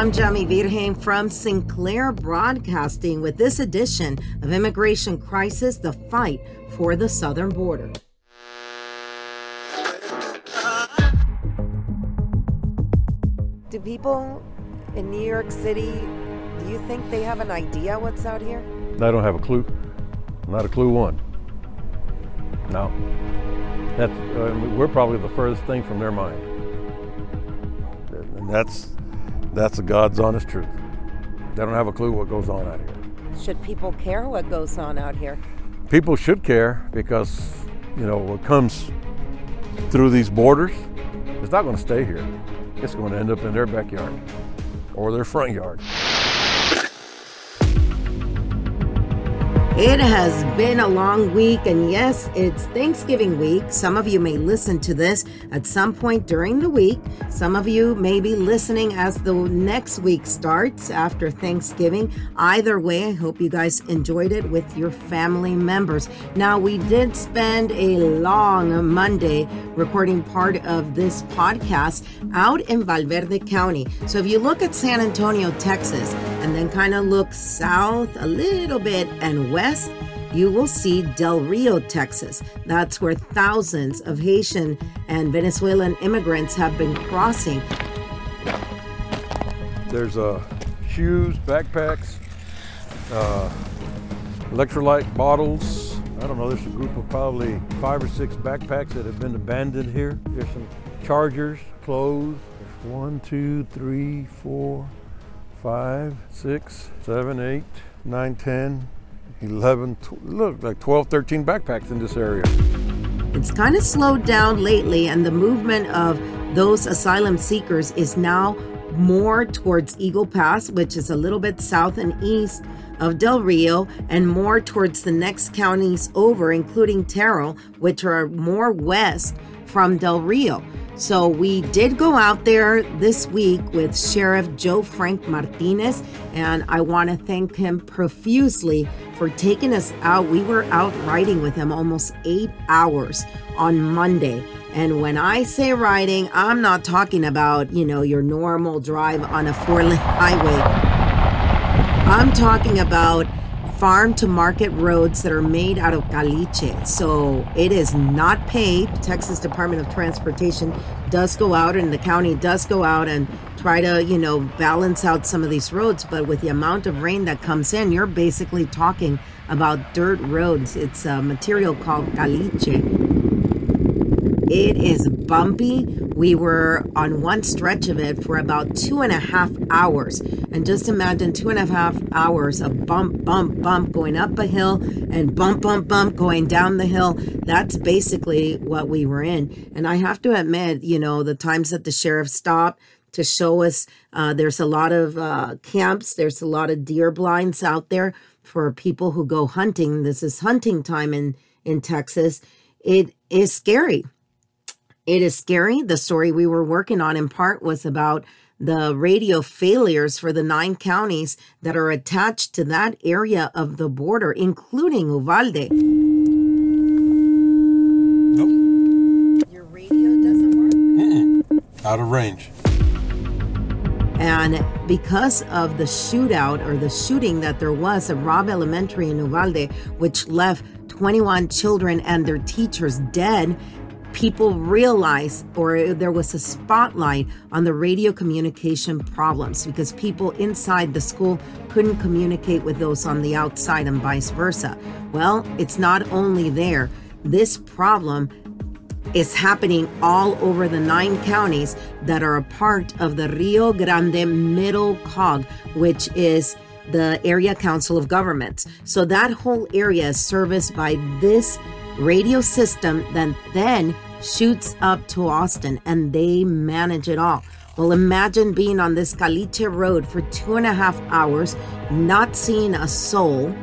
I'm Yami Virgin from Sinclair Broadcasting with this edition of Immigration Crisis The Fight for the Southern Border. Do people in New York City, do you think they have an idea what's out here? I don't have a clue. Not a clue one. No. That's, uh, we're probably the furthest thing from their mind. And that's, that's the God's honest truth. They don't have a clue what goes on out here. Should people care what goes on out here? People should care because, you know, what comes through these borders, it's not going to stay here. It's going to end up in their backyard or their front yard. It has been a long week, and yes, it's Thanksgiving week. Some of you may listen to this at some point during the week. Some of you may be listening as the next week starts after Thanksgiving. Either way, I hope you guys enjoyed it with your family members. Now, we did spend a long Monday recording part of this podcast out in Val Verde County. So if you look at San Antonio, Texas, and then kind of look south a little bit and west, you will see Del Rio, Texas. That's where thousands of Haitian and Venezuelan immigrants have been crossing. There's uh, shoes, backpacks, uh, electrolyte bottles. I don't know, there's a group of probably five or six backpacks that have been abandoned here. There's some chargers, clothes. There's one, two, three, four, five, six, seven, eight, nine, ten, 11, look, like 12, 13 backpacks in this area. It's kind of slowed down lately, and the movement of those asylum seekers is now more towards Eagle Pass, which is a little bit south and east of Del Rio, and more towards the next counties over, including Terrell, which are more west from Del Rio. So we did go out there this week with Sheriff Joe Frank Martinez, and I want to thank him profusely for taking us out. We were out riding with him almost eight hours on Monday. And when I say riding, I'm not talking about, you know, your normal drive on a four lane highway. I'm talking about farm to market roads that are made out of caliche. So it is not paved. Texas Department of Transportation does go out and the county does go out and try to, you know, balance out some of these roads. But with the amount of rain that comes in, you're basically talking about dirt roads. It's a material called caliche. It is bumpy. We were on one stretch of it for about two and a half hours. And just imagine two and a half hours of bump, bump, bump going up a hill and bump, bump, bump going down the hill. That's basically what we were in. And I have to admit, you know, the times that the sheriff stopped, to show us uh, there's a lot of uh, camps, there's a lot of deer blinds out there for people who go hunting. This is hunting time in in Texas. It is scary. It is scary. The story we were working on in part was about the radio failures for the nine counties that are attached to that area of the border, including Uvalde. Nope. Your radio doesn't work? Mm-mm. Out of range. And because of the shootout or the shooting that there was at Robb Elementary in Uvalde, which left 21 children and their teachers dead, people realized or there was a spotlight on the radio communication problems because people inside the school couldn't communicate with those on the outside and vice versa. Well, it's not only there. This problem is happening all over the nine counties that are a part of the Rio Grande Middle COG, which is the Area Council of Governments. So that whole area is serviced by this radio system that then shoots up to Austin and they manage it all. Well, imagine being on this Caliche road for two and a half hours, not seeing a soul,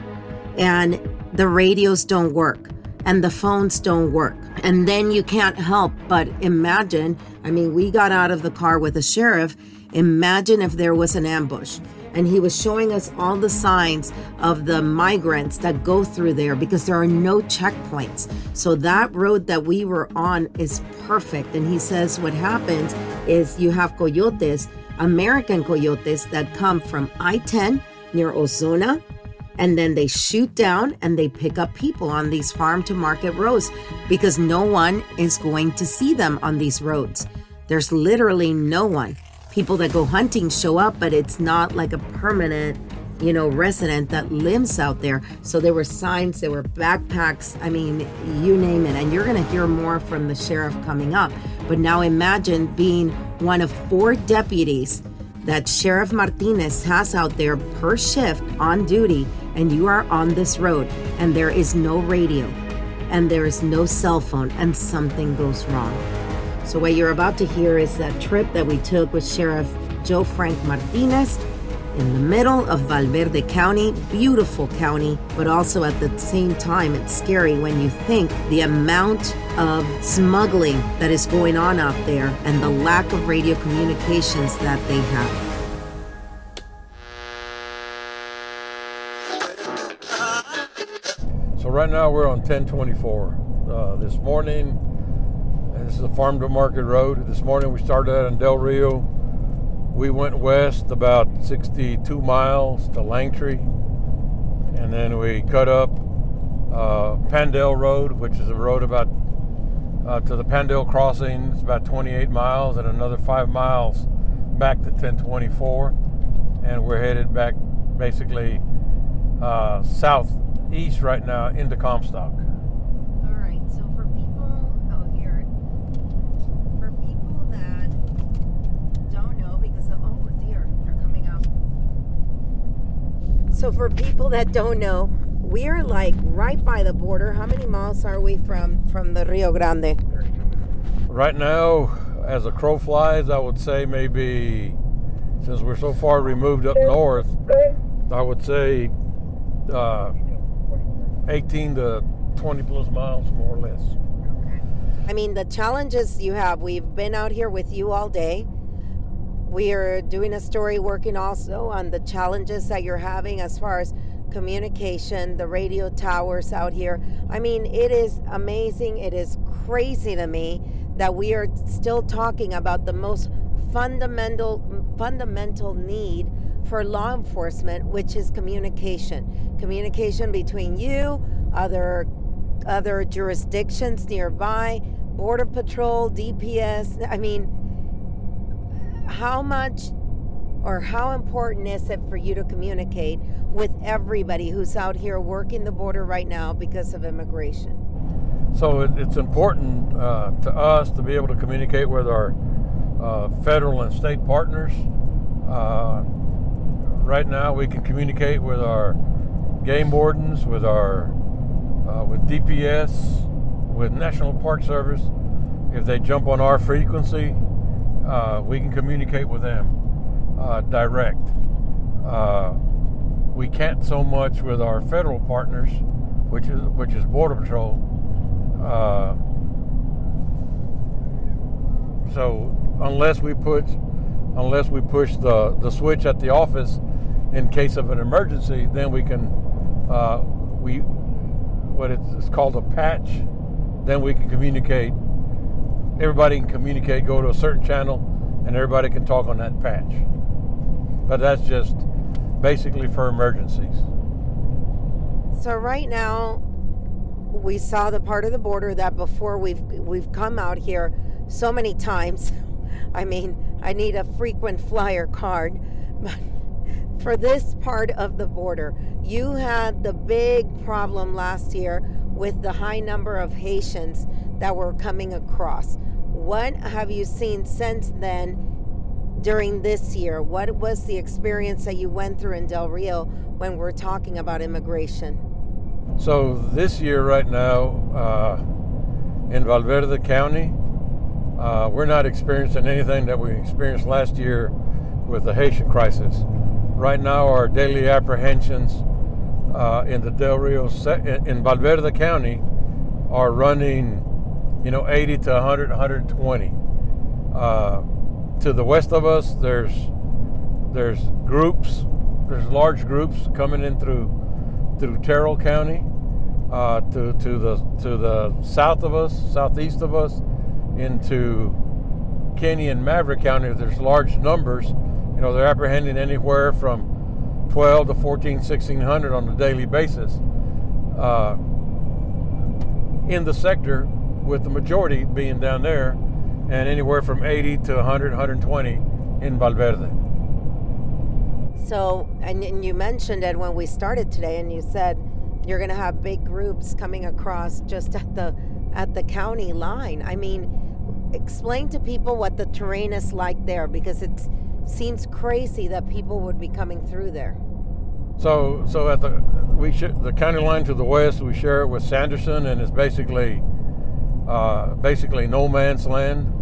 and the radios don't work and the phones don't work. And then you can't help but imagine I mean, we got out of the car with a sheriff. Imagine if there was an ambush and he was showing us all the signs of the migrants that go through there because there are no checkpoints. So that road that we were on is perfect. And he says what happens is you have coyotes American coyotes that come from I 10 near Ozona. And then they shoot down and they pick up people on these farm to market roads because no one is going to see them on these roads. There's literally no one. People that go hunting show up, but it's not like a permanent you know, resident that lives out there. So there were signs, there were backpacks, I mean, you name it. And you're going to hear more from the sheriff coming up. But now imagine being one of four deputies that Sheriff Martinez has out there per shift on duty, and you are on this road, and there is no radio, and there is no cell phone, and something goes wrong. So, what you're about to hear is that trip that we took with Sheriff Joe Frank Martinez in the middle of Val Verde County, beautiful county, but also at the same time, it's scary when you think the amount of smuggling that is going on out there and the lack of radio communications that they have. So right now we're on 1024. Uh, this morning, this is a farm to market road. This morning we started out in Del Rio we went west about 62 miles to Langtry, and then we cut up uh, Pandale Road, which is a road about uh, to the Pandale crossing. It's about 28 miles, and another five miles back to 1024, and we're headed back basically uh, southeast right now into Comstock. So, for people that don't know, we are like right by the border. How many miles are we from from the Rio Grande? Right now, as a crow flies, I would say maybe since we're so far removed up north, I would say uh, 18 to 20 plus miles, more or less. I mean, the challenges you have, we've been out here with you all day we are doing a story working also on the challenges that you're having as far as communication, the radio towers out here. I mean, it is amazing. It is crazy to me that we are still talking about the most fundamental fundamental need for law enforcement, which is communication. Communication between you, other other jurisdictions nearby, border patrol, DPS. I mean, how much or how important is it for you to communicate with everybody who's out here working the border right now because of immigration? So it, it's important uh, to us to be able to communicate with our uh, federal and state partners. Uh, right now, we can communicate with our game wardens, with our uh, with DPS, with National Park Service. If they jump on our frequency, uh, we can communicate with them uh, direct. Uh, we can't so much with our federal partners, which is which is Border Patrol. Uh, so unless we put unless we push the, the switch at the office in case of an emergency, then we can uh, we what it's called a patch. Then we can communicate everybody can communicate, go to a certain channel, and everybody can talk on that patch. But that's just basically for emergencies. So right now, we saw the part of the border that before we've we've come out here so many times. I mean, I need a frequent flyer card. But for this part of the border, you had the big problem last year with the high number of Haitians that were coming across. What have you seen since then during this year? What was the experience that you went through in Del Rio when we're talking about immigration? So, this year, right now, uh, in Val Verde County, uh, we're not experiencing anything that we experienced last year with the Haitian crisis. Right now, our daily apprehensions uh, in the Del Rio, in Val Verde County, are running you know, 80 to 100, 120. Uh, to the west of us, there's there's groups, there's large groups coming in through through Terrell County. Uh, to to the to the south of us, southeast of us, into Kinney and Maverick County. There's large numbers You know, they're apprehending anywhere from 12 to 14, 1600 on a daily basis uh, in the sector, with the majority being down there, and anywhere from 80 to 100, 120 in Val Verde. So, and, and you mentioned it when we started today, and you said you're going to have big groups coming across just at the at the county line. I mean, explain to people what the terrain is like there because it seems crazy that people would be coming through there. So, so at the we sh- the county line to the west, we share it with Sanderson, and it's basically uh, basically no man's land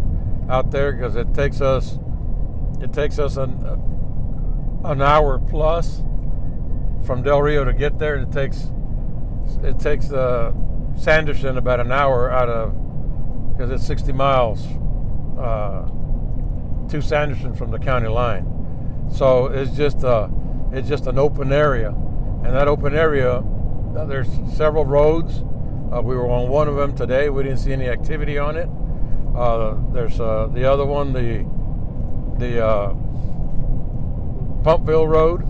out there because it takes us it takes us an an hour plus from Del Rio to get there, and it takes it takes uh, Sanderson about an hour out of because it's 60 miles uh, to Sanderson from the county line. So it's just uh, it's just an open area, and that open area uh, there's several roads. Uh, we were on one of them today. We didn't see any activity on it. Uh, there's uh, the other one, the the Pumpville Road.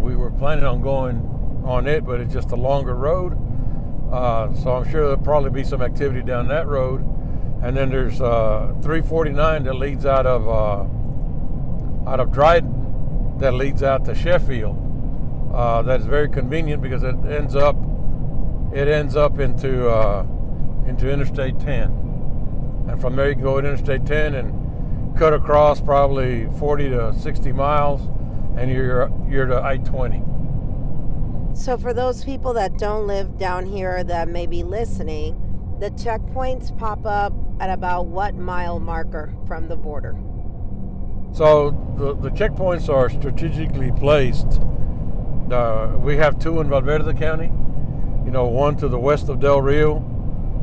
we were planning on going on it, but it's just a longer road. Uh, so I'm sure there'll probably be some activity down that road. And then there's uh, 349 that leads out of uh, out of Dryden, that leads out to Sheffield. Uh, that is very convenient because it ends up it ends up into uh, into Interstate 10, and from there you can go to Interstate 10 and cut across probably 40 to 60 miles, and you're you're to I-20. So, for those people that don't live down here that may be listening, the checkpoints pop up at about what mile marker from the border? So, the, the checkpoints are strategically placed. Uh, we have two in Val Verde County, you know, one to the west of Del Rio,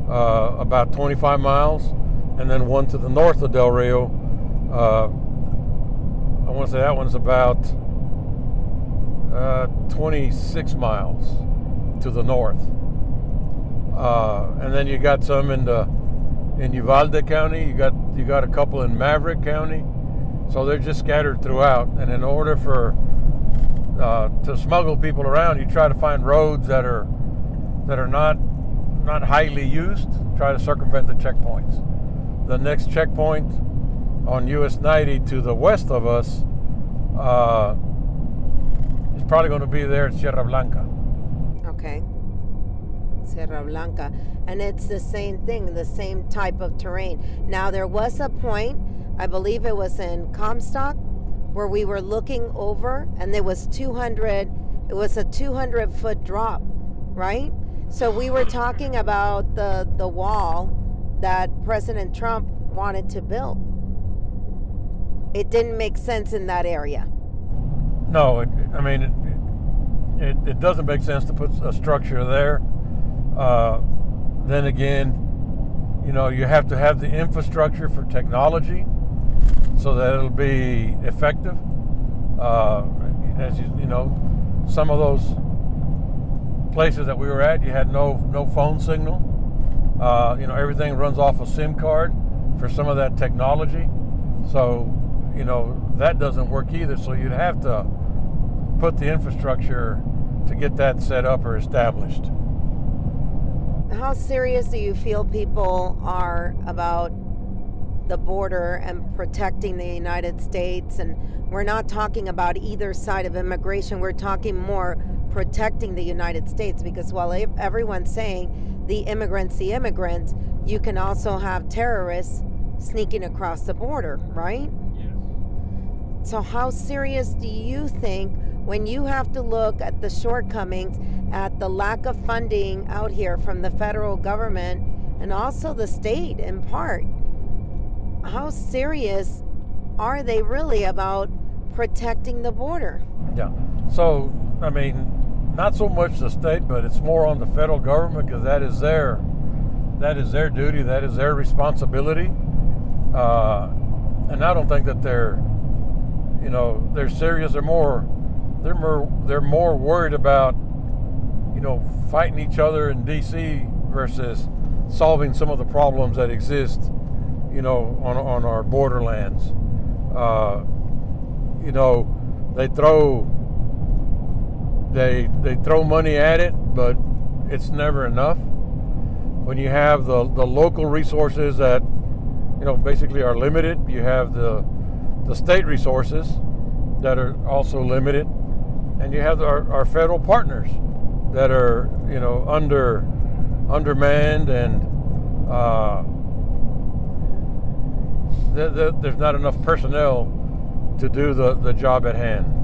uh, about 25 miles, and then one to the north of Del Rio. Uh, I want to say that one's about uh, 26 miles to the north. Uh, and then you got some in the in Uvalde County. You got you got a couple in Maverick County. So they're just scattered throughout. And in order for uh, to smuggle people around, you try to find roads that are that are not not highly used. Try to circumvent the checkpoints. The next checkpoint on US 90 to the west of us uh, is probably going to be there at Sierra Blanca. Okay. Sierra Blanca. And it's the same thing, the same type of terrain. Now, there was a point, I believe it was in Comstock, where we were looking over and there was 200, it was a 200 foot drop, right? So we were talking about the, the wall that President Trump wanted to build. It didn't make sense in that area. No, it, I mean, it, it, it, doesn't make sense to put a structure there. Uh, then again, you know, you have to have the infrastructure for technology so that it'll be effective. Uh, as you, you know, some of those places that we were at, you had no no phone signal. Uh, you know, everything runs off a SIM card for some of that technology. So, you know, that doesn't work either. So you'd have to put the infrastructure to get that set up or established. How serious do you feel people are about the border and protecting the United States? And we're not talking about either side of immigration, we're talking more protecting the United States because while everyone's saying the immigrant's the immigrant, you can also have terrorists sneaking across the border, right? Yes. So, how serious do you think when you have to look at the shortcomings, at the lack of funding out here from the federal government and also the state in part, how serious are they really about protecting the border? Yeah. So, I mean, not so much the state, but it's more on the federal government because that is their that is their duty, that is their responsibility. Uh, and I don't think that they're, you know, they're serious. They're more they're more they're more worried about you know fighting each other in D.C. versus solving some of the problems that exist you know on on our borderlands. Uh, you know, they throw they they throw money at it, but it's never enough. When you have the, the local resources that you know basically are limited, you have the the state resources that are also limited, and you have our, our federal partners that are you know under undermanned and uh, th- th- there's not enough personnel to do the, the job at hand.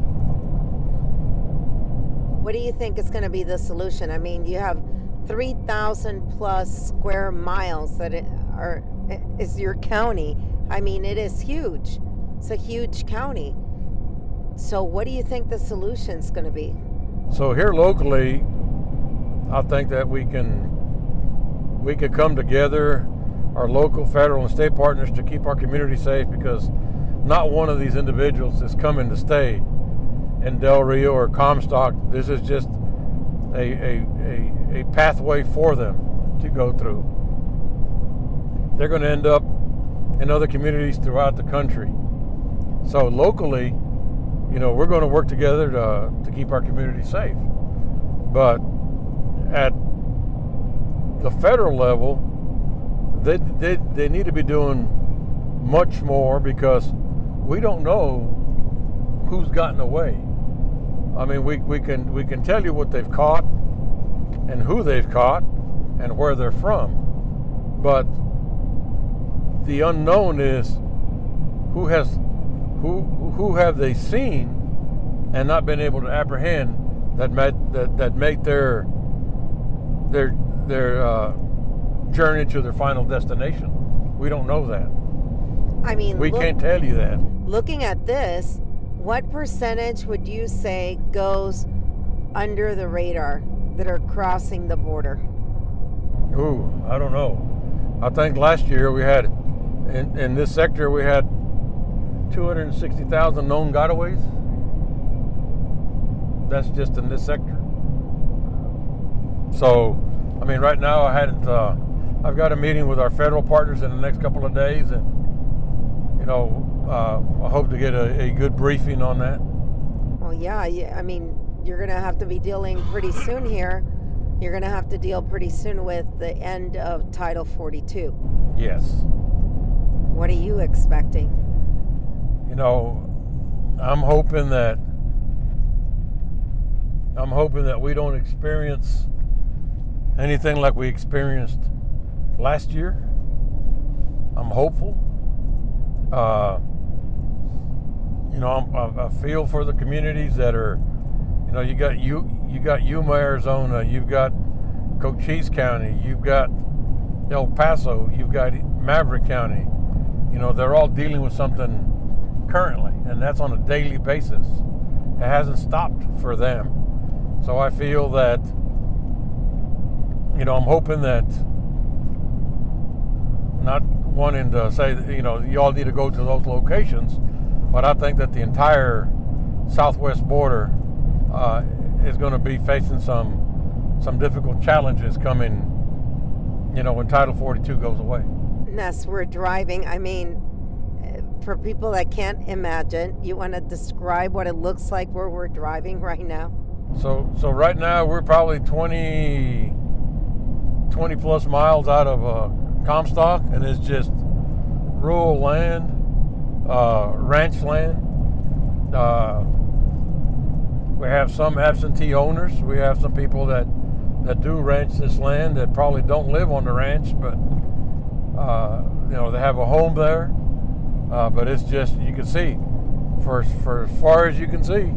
What do you think is going to be the solution? I mean, you have 3,000 plus square miles that are is your county. I mean, it is huge. It's a huge county. So, what do you think the solution is going to be? So here locally, I think that we can we could come together, our local, federal, and state partners, to keep our community safe because not one of these individuals is coming to stay in Del Rio or Comstock. This is just a, a, a, a pathway for them to go through. They're going to end up in other communities throughout the country. So locally, you know, we're going to work together to, to keep our community safe. But at the federal level, they, they, they need to be doing much more because we don't know who's gotten away. I mean, we, we can we can tell you what they've caught and who they've caught and where they're from, but the unknown is who has who who have they seen and not been able to apprehend that made that, that make their their their uh, journey to their final destination. We don't know that. I mean, we look, can't tell you that. Looking at this, what percentage would you say goes under the radar that are crossing the border? Ooh, I don't know. I think last year we had, in, in this sector, we had 260,000 known gotaways. That's just in this sector. So, I mean, right now I hadn't. Uh, I've got a meeting with our federal partners in the next couple of days, and you know, uh, I hope to get a, a, good briefing on that. Well, yeah, yeah. I mean, you're going to have to be dealing pretty soon here. You're going to have to deal pretty soon with the end of Title 42. Yes. What are you expecting? You know, I'm hoping that I'm hoping that we don't experience anything like we experienced last year. I'm hopeful. Uh, you know, I'm, i feel for the communities that are, you know, you got you you got Yuma, Arizona, you've got Cochise County, you've got El Paso, you've got Maverick County. You know, they're all dealing with something currently, and that's on a daily basis. It hasn't stopped for them. So I feel that, you know, I'm hoping that not wanting to say, that, you know, you all need to go to those locations, but I think that the entire southwest border uh, is going to be facing some some difficult challenges coming, you know, when Title 42 goes away. Ness, we're driving. I mean, for people that can't imagine, you want to describe what it looks like where we're driving right now? So, so right now we're probably 20, 20 plus miles out of uh, Comstock, and it's just rural land, uh, ranch land. Uh, we have some absentee owners. We have some people that that do ranch this land that probably don't live on the ranch, but uh, you know they have a home there. Uh, but it's just you can see for for as far as you can see,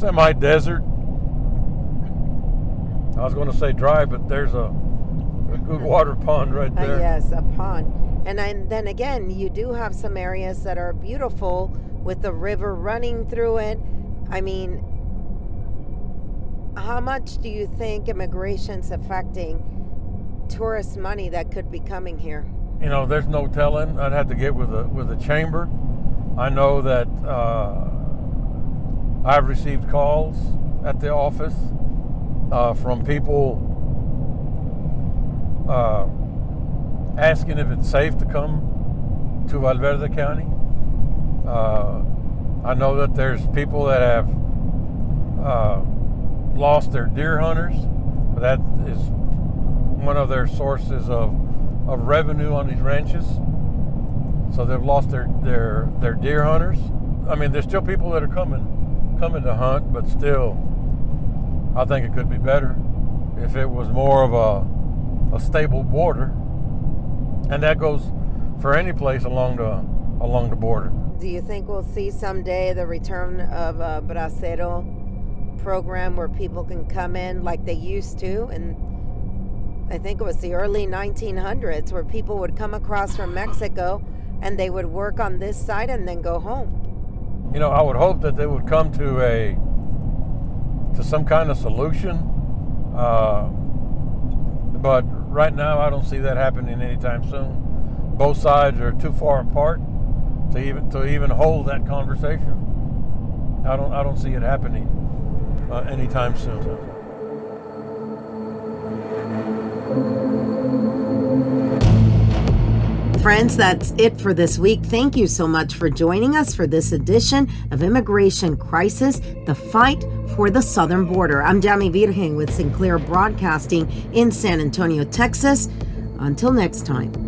semi-desert. I was going to say dry, but there's a a good water pond right uh, there. Yes, a pond. And then, again, you do have some areas that are beautiful with the river running through it. I mean, how much do you think immigration's affecting tourist money that could be coming here? You know, there's no telling. I'd have to get with the with the chamber. I know that uh, I've received calls at the office uh, from people uh, asking if it's safe to come to Val Verde County. Uh, I know that there's people that have uh, lost their deer hunters. That is one of their sources of, of revenue on these ranches. So they've lost their, their, their deer hunters. I mean, there's still people that are coming coming to hunt, but still, I think it could be better if it was more of a, a stable border. And that goes for any place along the along the border. Do you think we'll see someday the return of a bracero program where people can come in like they used to? And I think it was the early 1900s where people would come across from Mexico and they would work on this side and then go home. You know, I would hope that they would come to a to some kind of solution. Uh, but right now, I don't see that happening anytime soon. Both sides are too far apart to even to even hold that conversation. I don't I don't see it happening uh, anytime soon. Friends, that's it for this week. Thank you so much for joining us for this edition of Immigration Crisis The Fight for the Southern Border. I'm Yami Virgin with Sinclair Broadcasting in San Antonio, Texas. Until next time.